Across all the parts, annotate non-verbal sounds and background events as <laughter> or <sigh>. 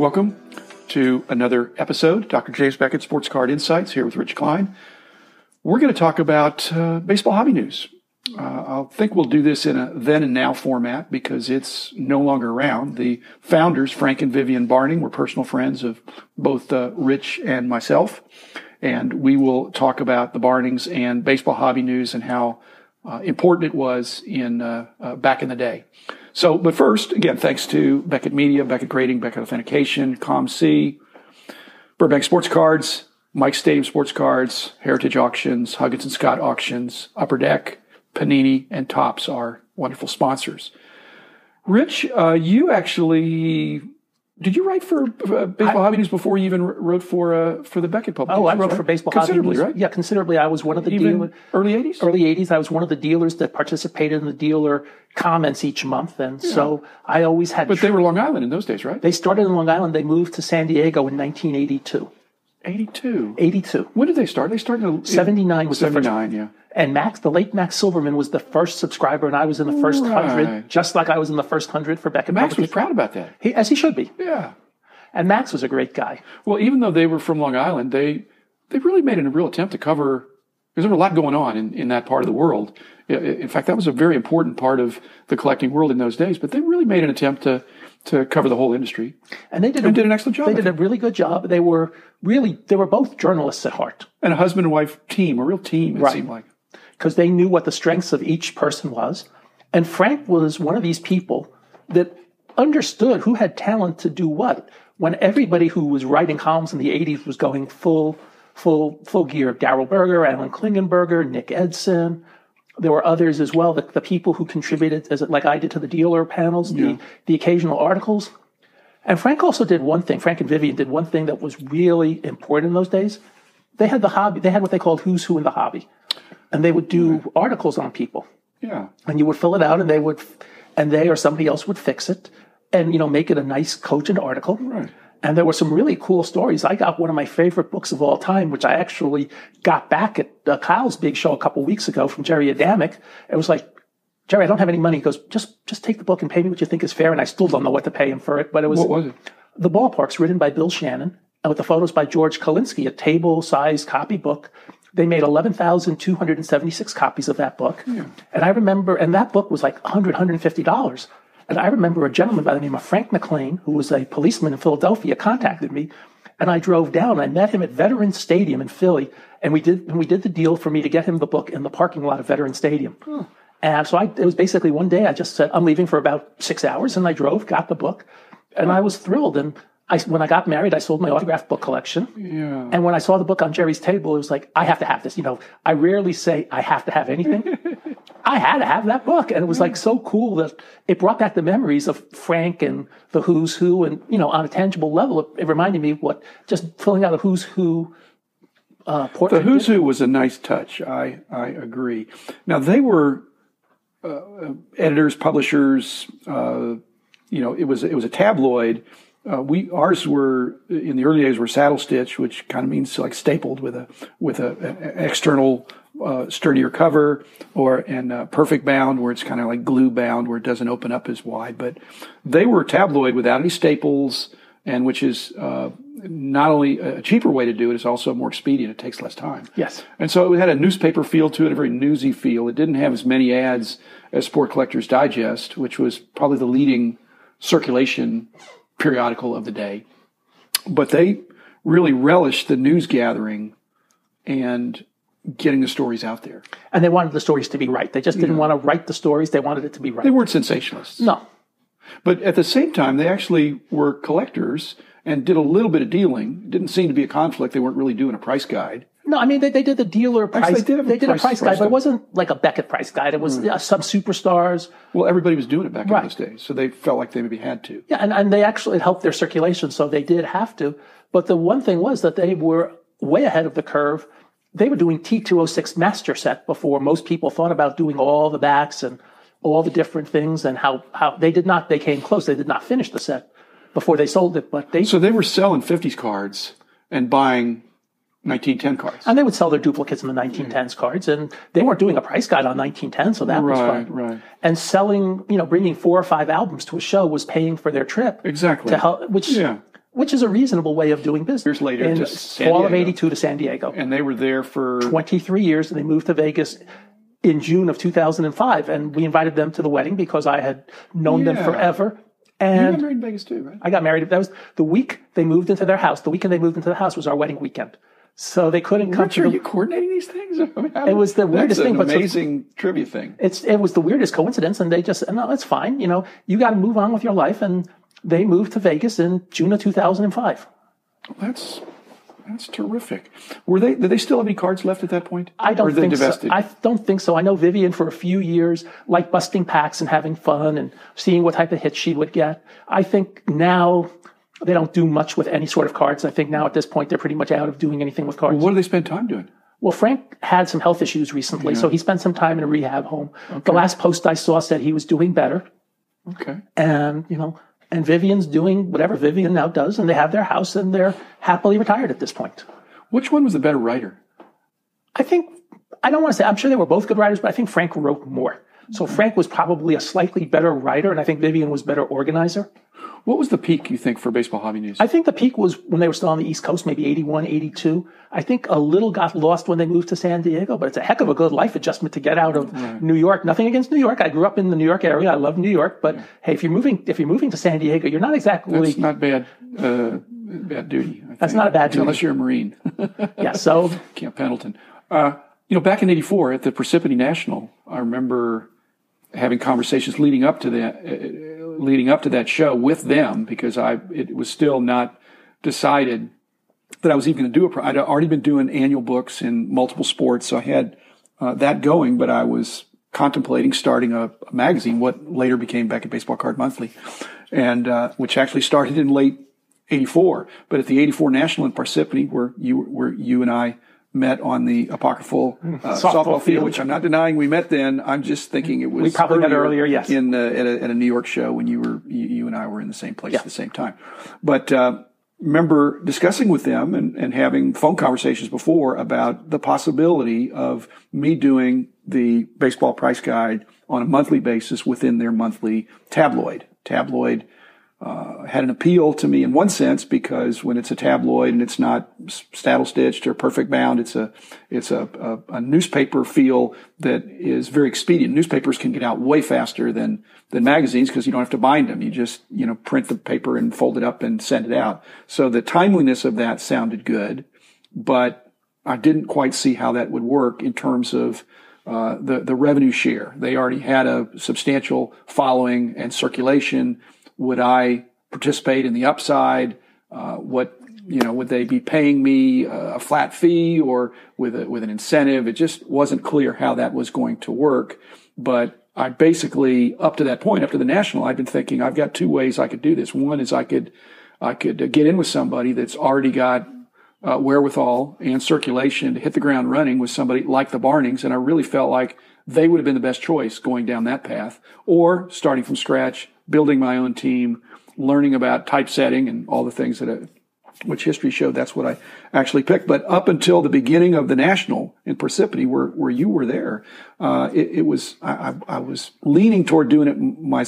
Welcome to another episode, Dr. James Beckett Sports Card Insights here with Rich Klein. We're going to talk about uh, baseball hobby news. Uh, I think we'll do this in a then and now format because it's no longer around. The founders, Frank and Vivian Barning, were personal friends of both uh, Rich and myself. And we will talk about the Barnings and baseball hobby news and how uh, important it was in uh, uh, back in the day. So, but first, again, thanks to Beckett Media, Beckett Grading, Beckett Authentication, ComC, Burbank Sports Cards, Mike Stadium Sports Cards, Heritage Auctions, Huggins and Scott Auctions, Upper Deck, Panini, and Topps are wonderful sponsors. Rich, uh, you actually did you write for uh, Baseball I, Hobby News before you even wrote for uh, for the Beckett publication? Oh, I wrote right? for Baseball considerably, Hobby News. right? Yeah, considerably. I was one of the even. Early '80s. Early '80s. I was one of the dealers that participated in the dealer comments each month, and yeah. so I always had. But tr- they were Long Island in those days, right? They started in Long Island. They moved to San Diego in 1982. 82. 82. When did they start? They started in 79 was 79, yeah. And Max, the late Max Silverman was the first subscriber, and I was in the first right. hundred, just like I was in the first hundred for Beckett. Max was proud about that. He, as he should be. Yeah. And Max was a great guy. Well, even though they were from Long Island, they they really made a real attempt to cover because there was a lot going on in, in that part of the world. In fact, that was a very important part of the collecting world in those days. But they really made an attempt to to cover the whole industry, and they did, and a, did an excellent job. They did a really good job. They were really they were both journalists at heart, and a husband and wife team, a real team. It right. seemed like because they knew what the strengths of each person was. And Frank was one of these people that understood who had talent to do what when everybody who was writing columns in the 80s was going full, full, full gear. Darrell Berger, Alan Klingenberger, Nick Edson. There were others as well. The, the people who contributed, as like I did to the dealer panels, yeah. the, the occasional articles. And Frank also did one thing. Frank and Vivian did one thing that was really important in those days. They had the hobby. They had what they called "Who's Who in the Hobby," and they would do right. articles on people. Yeah. And you would fill it out, and they would, and they or somebody else would fix it and you know make it a nice cogent article. Right. And there were some really cool stories. I got one of my favorite books of all time, which I actually got back at uh, Kyle's big show a couple weeks ago from Jerry Adamic. It was like, Jerry, I don't have any money. He goes, just just take the book and pay me what you think is fair. And I still don't know what to pay him for it, but it was what was it? The Ballparks, written by Bill Shannon, and with the photos by George Kalinsky, a table-sized copy book. They made 11,276 copies of that book. Yeah. And I remember, and that book was like 100, 150 dollars. And I remember a gentleman by the name of Frank McLean, who was a policeman in Philadelphia, contacted me. And I drove down. I met him at Veterans Stadium in Philly. And we did, and we did the deal for me to get him the book in the parking lot of Veterans Stadium. Hmm. And so I, it was basically one day I just said, I'm leaving for about six hours. And I drove, got the book. And I was thrilled. And I, when I got married, I sold my autograph book collection. Yeah. And when I saw the book on Jerry's table, it was like, I have to have this. You know, I rarely say I have to have anything. <laughs> I had to have that book. And it was like so cool that it brought back the memories of Frank and the who's who. And, you know, on a tangible level, it, it reminded me what just filling out a who's who uh, portrait. The who's who was a nice touch. I, I agree. Now, they were uh, editors, publishers, uh, you know, it was, it was a tabloid. Uh, we ours were in the early days were saddle stitch, which kind of means like stapled with a with a, an external uh, sturdier cover, or and uh, perfect bound where it's kind of like glue bound where it doesn't open up as wide. But they were tabloid without any staples, and which is uh, not only a cheaper way to do it, it's also more expedient. It takes less time. Yes. And so it had a newspaper feel to it, a very newsy feel. It didn't have as many ads as Sport Collectors Digest, which was probably the leading circulation periodical of the day. But they really relished the news gathering and getting the stories out there. And they wanted the stories to be right. They just didn't yeah. want to write the stories. They wanted it to be right. They weren't sensationalists. No. But at the same time, they actually were collectors and did a little bit of dealing. It didn't seem to be a conflict. They weren't really doing a price guide. No, I mean they, they did the dealer price. Actually, they did, they a, did price, a price, price guide, but it wasn't like a Beckett price guide. It was mm. uh, some superstars. Well, everybody was doing it back right. in those days, so they felt like they maybe had to. Yeah, and, and they actually helped their circulation, so they did have to. But the one thing was that they were way ahead of the curve. They were doing T206 master set before most people thought about doing all the backs and all the different things and how, how they did not, they came close. They did not finish the set before they sold it, but they. So they were selling 50s cards and buying 1910 cards. And they would sell their duplicates in the 1910s cards, and they weren't doing a price guide on 1910, so that right, was fun. Right, And selling, you know, bringing four or five albums to a show was paying for their trip. Exactly. To help, which yeah. which is a reasonable way of doing business. Years later, in fall of '82 to San Diego. And they were there for 23 years, and they moved to Vegas in June of 2005. And we invited them to the wedding because I had known them Yeah. forever. you And got married in Vegas too, right? I got married. That was the week they moved into their house. The weekend they moved into the house was our wedding weekend. So they couldn't come Rich, to are you coordinating these things? <laughs> I mean, It was the that's weirdest an thing, but so- amazing trivia thing. it's it was the weirdest coincidence and they just no it's fine you know you got to move on with your life and they moved to vegas in june of 2005 That's that's terrific. Were they? Did they still have any cards left at that point? i don't think so i don't think so i know vivian for a few years like busting packs and having fun and seeing what type of hits she would get i think now they don't do much with any sort of cards i think now at this point they're pretty much out of doing anything with cards what do they spend time doing? Well, Frank had some health issues recently, so he spent some time in a rehab home. The last post I saw said he was doing better. Okay. and you know and vivian's doing whatever vivian now does and they have their house and they're happily retired at this point Which one was the better writer? i think i don't want to say i'm sure they were both good writers but i think frank wrote more so frank was probably a slightly better writer and i think vivian was better organizer What was the peak you think for baseball hobby news? i think the peak was when they were still on the east coast maybe 81 82 i think a little got lost when they moved to san diego but it's a heck of a good life adjustment to get out of new york nothing against new york i grew up in the new york area i love new york but hey if you're moving if you're moving to san diego you're not exactly That's not bad. Uh, bad duty. I That's not a bad duty. unless you're a Marine. <laughs> yeah so <laughs> Camp Pendleton. Uh, you know, back in '84 at the Parsippany National, I remember having conversations leading up to that, uh, leading up to that show with them because I it was still not decided that I was even going to do a. I'd already been doing annual books in multiple sports, so I had uh, that going, but I was contemplating starting a, a magazine, what later became Beckett Baseball Card Monthly, and uh, which actually started in late '84. But at the '84 National in Parsippany, where you where you and I met on the apocryphal uh, softball, field, field. which I'm not denying we met then. I'm just thinking it was We probably met earlier, yes. in uh, at, a, at a New York show when you were you, you and I were in the same place at the same time. But uh, remember discussing with them and, and having phone conversations before about the possibility of me doing the baseball price guide on a monthly basis within their monthly tabloid. Tabloid uh, had an appeal to me in one sense because when it's a tabloid and it's not saddle stitched or perfect bound, it's a it's a, a, a newspaper feel that is very expedient. Newspapers can get out way faster than than magazines because you don't have to bind them. You just you know print the paper and fold it up and send it out. So the timeliness of that sounded good, but I didn't quite see how that would work in terms of uh, the the revenue share. They already had a substantial following and circulation. Would I participate in the upside? Uh, what you know, would they be paying me uh, a flat fee or with a, with an incentive? It just wasn't clear how that was going to work. But I basically, up to that point, up to the national, I've been thinking I've got two ways I could do this. One is I could I could uh, get in with somebody that's already got uh, wherewithal and circulation to hit the ground running with somebody like the Barnings, and I really felt like they would have been the best choice going down that path, or starting from scratch, building my own team, learning about typesetting and all the things that I, which history showed that's what I actually picked. But up until the beginning of the national in Parsippany, where where you were there, uh, it, it was I, I was leaning toward doing it my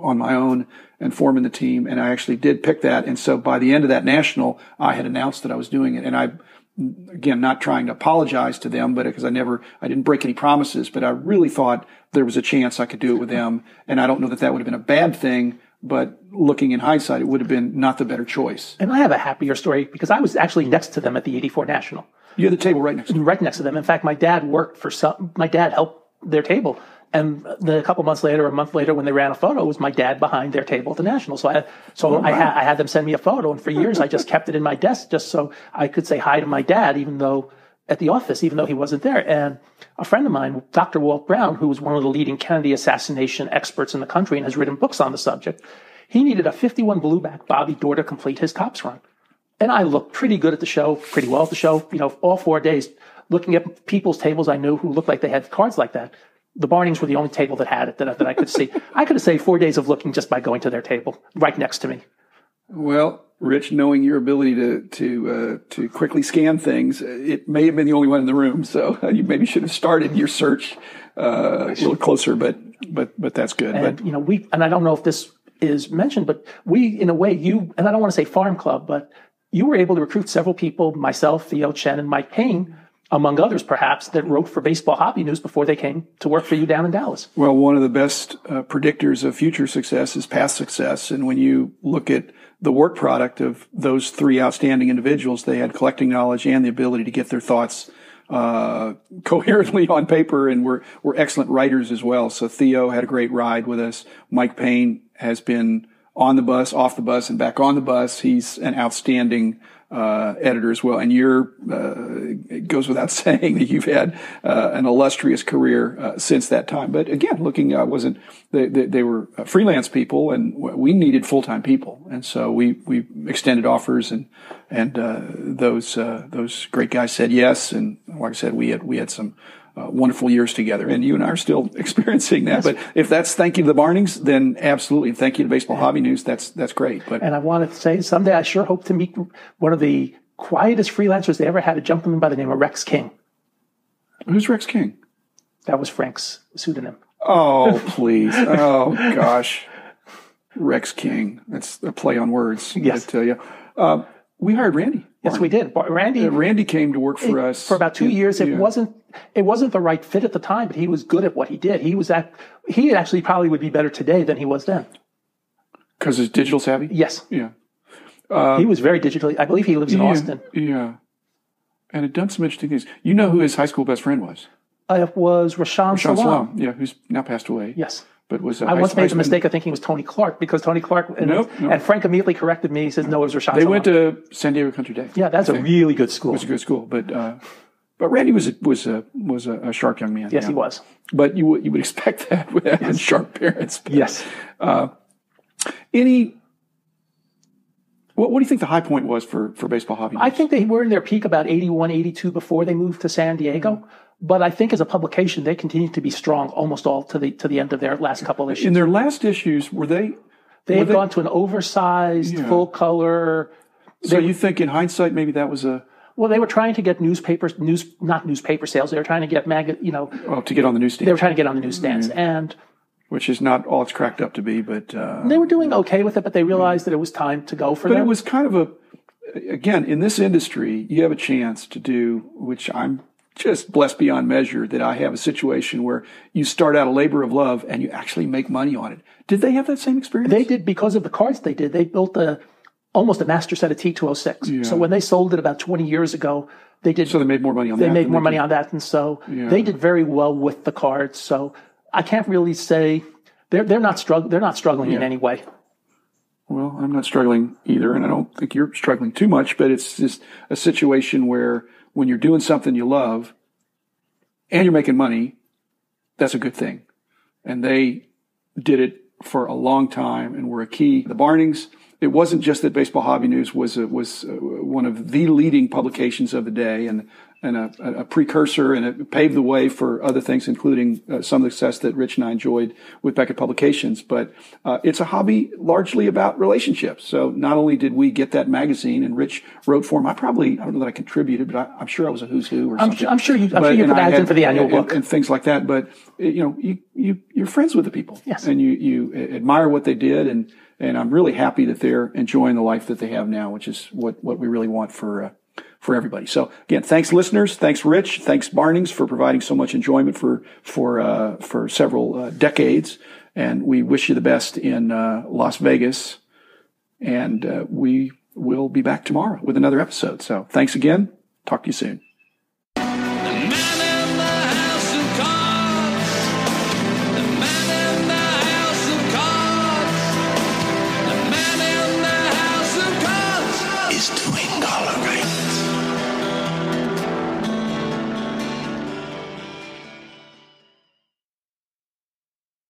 on my own and forming the team, and I actually did pick that. And so by the end of that national, I had announced that I was doing it, and I again not trying to apologize to them, but because I never I didn't break any promises, but I really thought there was a chance I could do it with them, and I don't know that that would have been a bad thing. But looking in hindsight, it would have been not the better choice. And I have a happier story because I was actually next to them at the 84 National, You had the table right next to you. right next to them. In fact, my dad worked for some, my dad helped their table. And the, a couple months later, a month later, when they ran a photo, it was my dad behind their table at the National. So I, so oh, I, ha- I had them send me a photo. And for years, I just kept it in my desk just so I could say hi to my dad, even though at the office, even though he wasn't there. And a friend of mine, Dr. Walt Brown, who was one of the leading Kennedy assassination experts in the country and has written books on the subject, he needed a 51 blueback Bobby Doerr to complete his Topps run. And I looked pretty good at the show, pretty well at the show, you know, all four days, looking at people's tables I knew who looked like they had cards like that. The Barnings were the only table that had it that, that I could see. I could have saved four days of looking just by going to their table right next to me. Well, Rich, knowing your ability to to uh, to quickly scan things, it may have been the only one in the room. So <laughs> you maybe should have started your search uh, a little closer. But but but that's good. And, but you know, we, and I don't know if this is mentioned, but we, in a way, you, and I don't want to say farm club, but you were able to recruit several people, myself, Theo Chen, and Mike Payne, among others, perhaps, that wrote for Baseball Hobby News before they came to work for you down in Dallas. Well, one of the best uh, predictors of future success is past success. And when you look at the work product of those three outstanding individuals, they had collecting knowledge and the ability to get their thoughts uh, <laughs> coherently on paper and were, were excellent writers as well. So Theo had a great ride with us. Mike Payne has been on the bus, off the bus, and back on the bus. He's an outstanding uh, editor as well. And you're, uh, it goes without <laughs> saying that you've had uh, an illustrious career uh, since that time. But again, looking, wasn't, they, they, they, were freelance people and we needed full-time people. And so we, we extended offers and, and those, those great guys said yes. And like I said, we had, we had some, uh, wonderful years together. And you and I are still <laughs> experiencing that. Yes. But if that's thank you to the Barnings, then absolutely. Thank you to Baseball Hobby News. That's, that's great. But, and I wanted to say someday I sure hope to meet one of the quietest freelancers they ever had, a gentleman by the name of Rex King. Who's Rex King? That was Frank's pseudonym. Oh, <laughs> please. oh, gosh. Rex King. That's a play on words. Yes. I tell you. Uh, we hired Randy. Yes, we did. Randy. Uh, Randy came to work for us for about two years. It yeah. wasn't. It wasn't the right fit at the time, but he was good at what he did. He was at. He actually probably would be better today than he was then. Because he's digital savvy. Yes. Yeah. Uh, he was very digitally. I believe he lives in yeah, Austin. Yeah. And had done some interesting things. You know who his high school best friend was? Uh, it was Rashaan, Rashaan Salaam. Salaam. Yeah, who's now passed away. Yes but was I once made the mistake of thinking it was Tony Clark because Tony Clark and, nope, nope. and Frank immediately corrected me. He says no, it was Rashad. They went to San Diego Country Day. Yeah, that's a really good school. It was a good school, but uh, but Randy was a, was a was a, sharp young man. Yes, yeah. he was. But you would you would expect <laughs> that with having yes. sharp parents. But, yes. Uh, any. What, what do you think the high point was for, for baseball hobby? I think they were in their peak about 81, 82 before they moved to San Diego. Mm-hmm. But I think as a publication, they continue to be strong almost all to the to the end of their last couple issues. In their last issues, were they? They had gone to an oversized, yeah. full color. So you think, in hindsight, maybe that was a well, they were trying to get newspapers, news, not newspaper sales. They were trying to get mag, you know, oh, to get on the newsstand. They were trying to get on the newsstands, mm-hmm. and which is not all it's cracked up to be. But uh, they were doing okay with it. But they realized that it was time to go for. But them. it was kind of a, again, in this industry, you have a chance to do, which I'm just blessed beyond measure that I have a situation where you start out a labor of love and you actually make money on it. Did they have that same experience? They did because of the cards they did. They built a almost a master set of T206. Yeah. So when they sold it about 20 years ago, they did. So they made more money on they that. Made they made more money on that. And so yeah. they did very well with the cards. So I can't really say they're, they're not struggling. They're not struggling yeah. in any way. Well, I'm not struggling either. And I don't think you're struggling too much, but it's just a situation where when you're doing something you love and you're making money, that's a good thing. And they did it for a long time and were a key. The Barnings, it wasn't just that Baseball Hobby News was a, was one of the leading publications of the day, and and a, a, precursor, and it paved the way for other things, including uh, some of the success that Rich and I enjoyed with Beckett Publications. But uh, it's a hobby largely about relationships. So not only did we get that magazine, and Rich wrote for him, I probably I don't know that I contributed, but I, am sure I was a who's who or something. I'm, I'm sure you, I'm but, sure you put ads in for the annual and, book and, and, things like that. But you know, you you you're friends with the people, yes, and you you admire what they did and. And I'm really happy that they're enjoying the life that they have now, which is what, what we really want for uh, for everybody. So again, thanks listeners, thanks Rich, thanks Barnings for providing so much enjoyment for for uh, for several uh, decades, and we wish you the best in uh, Las Vegas, and uh, we will be back tomorrow with another episode. So thanks again. Talk to you soon.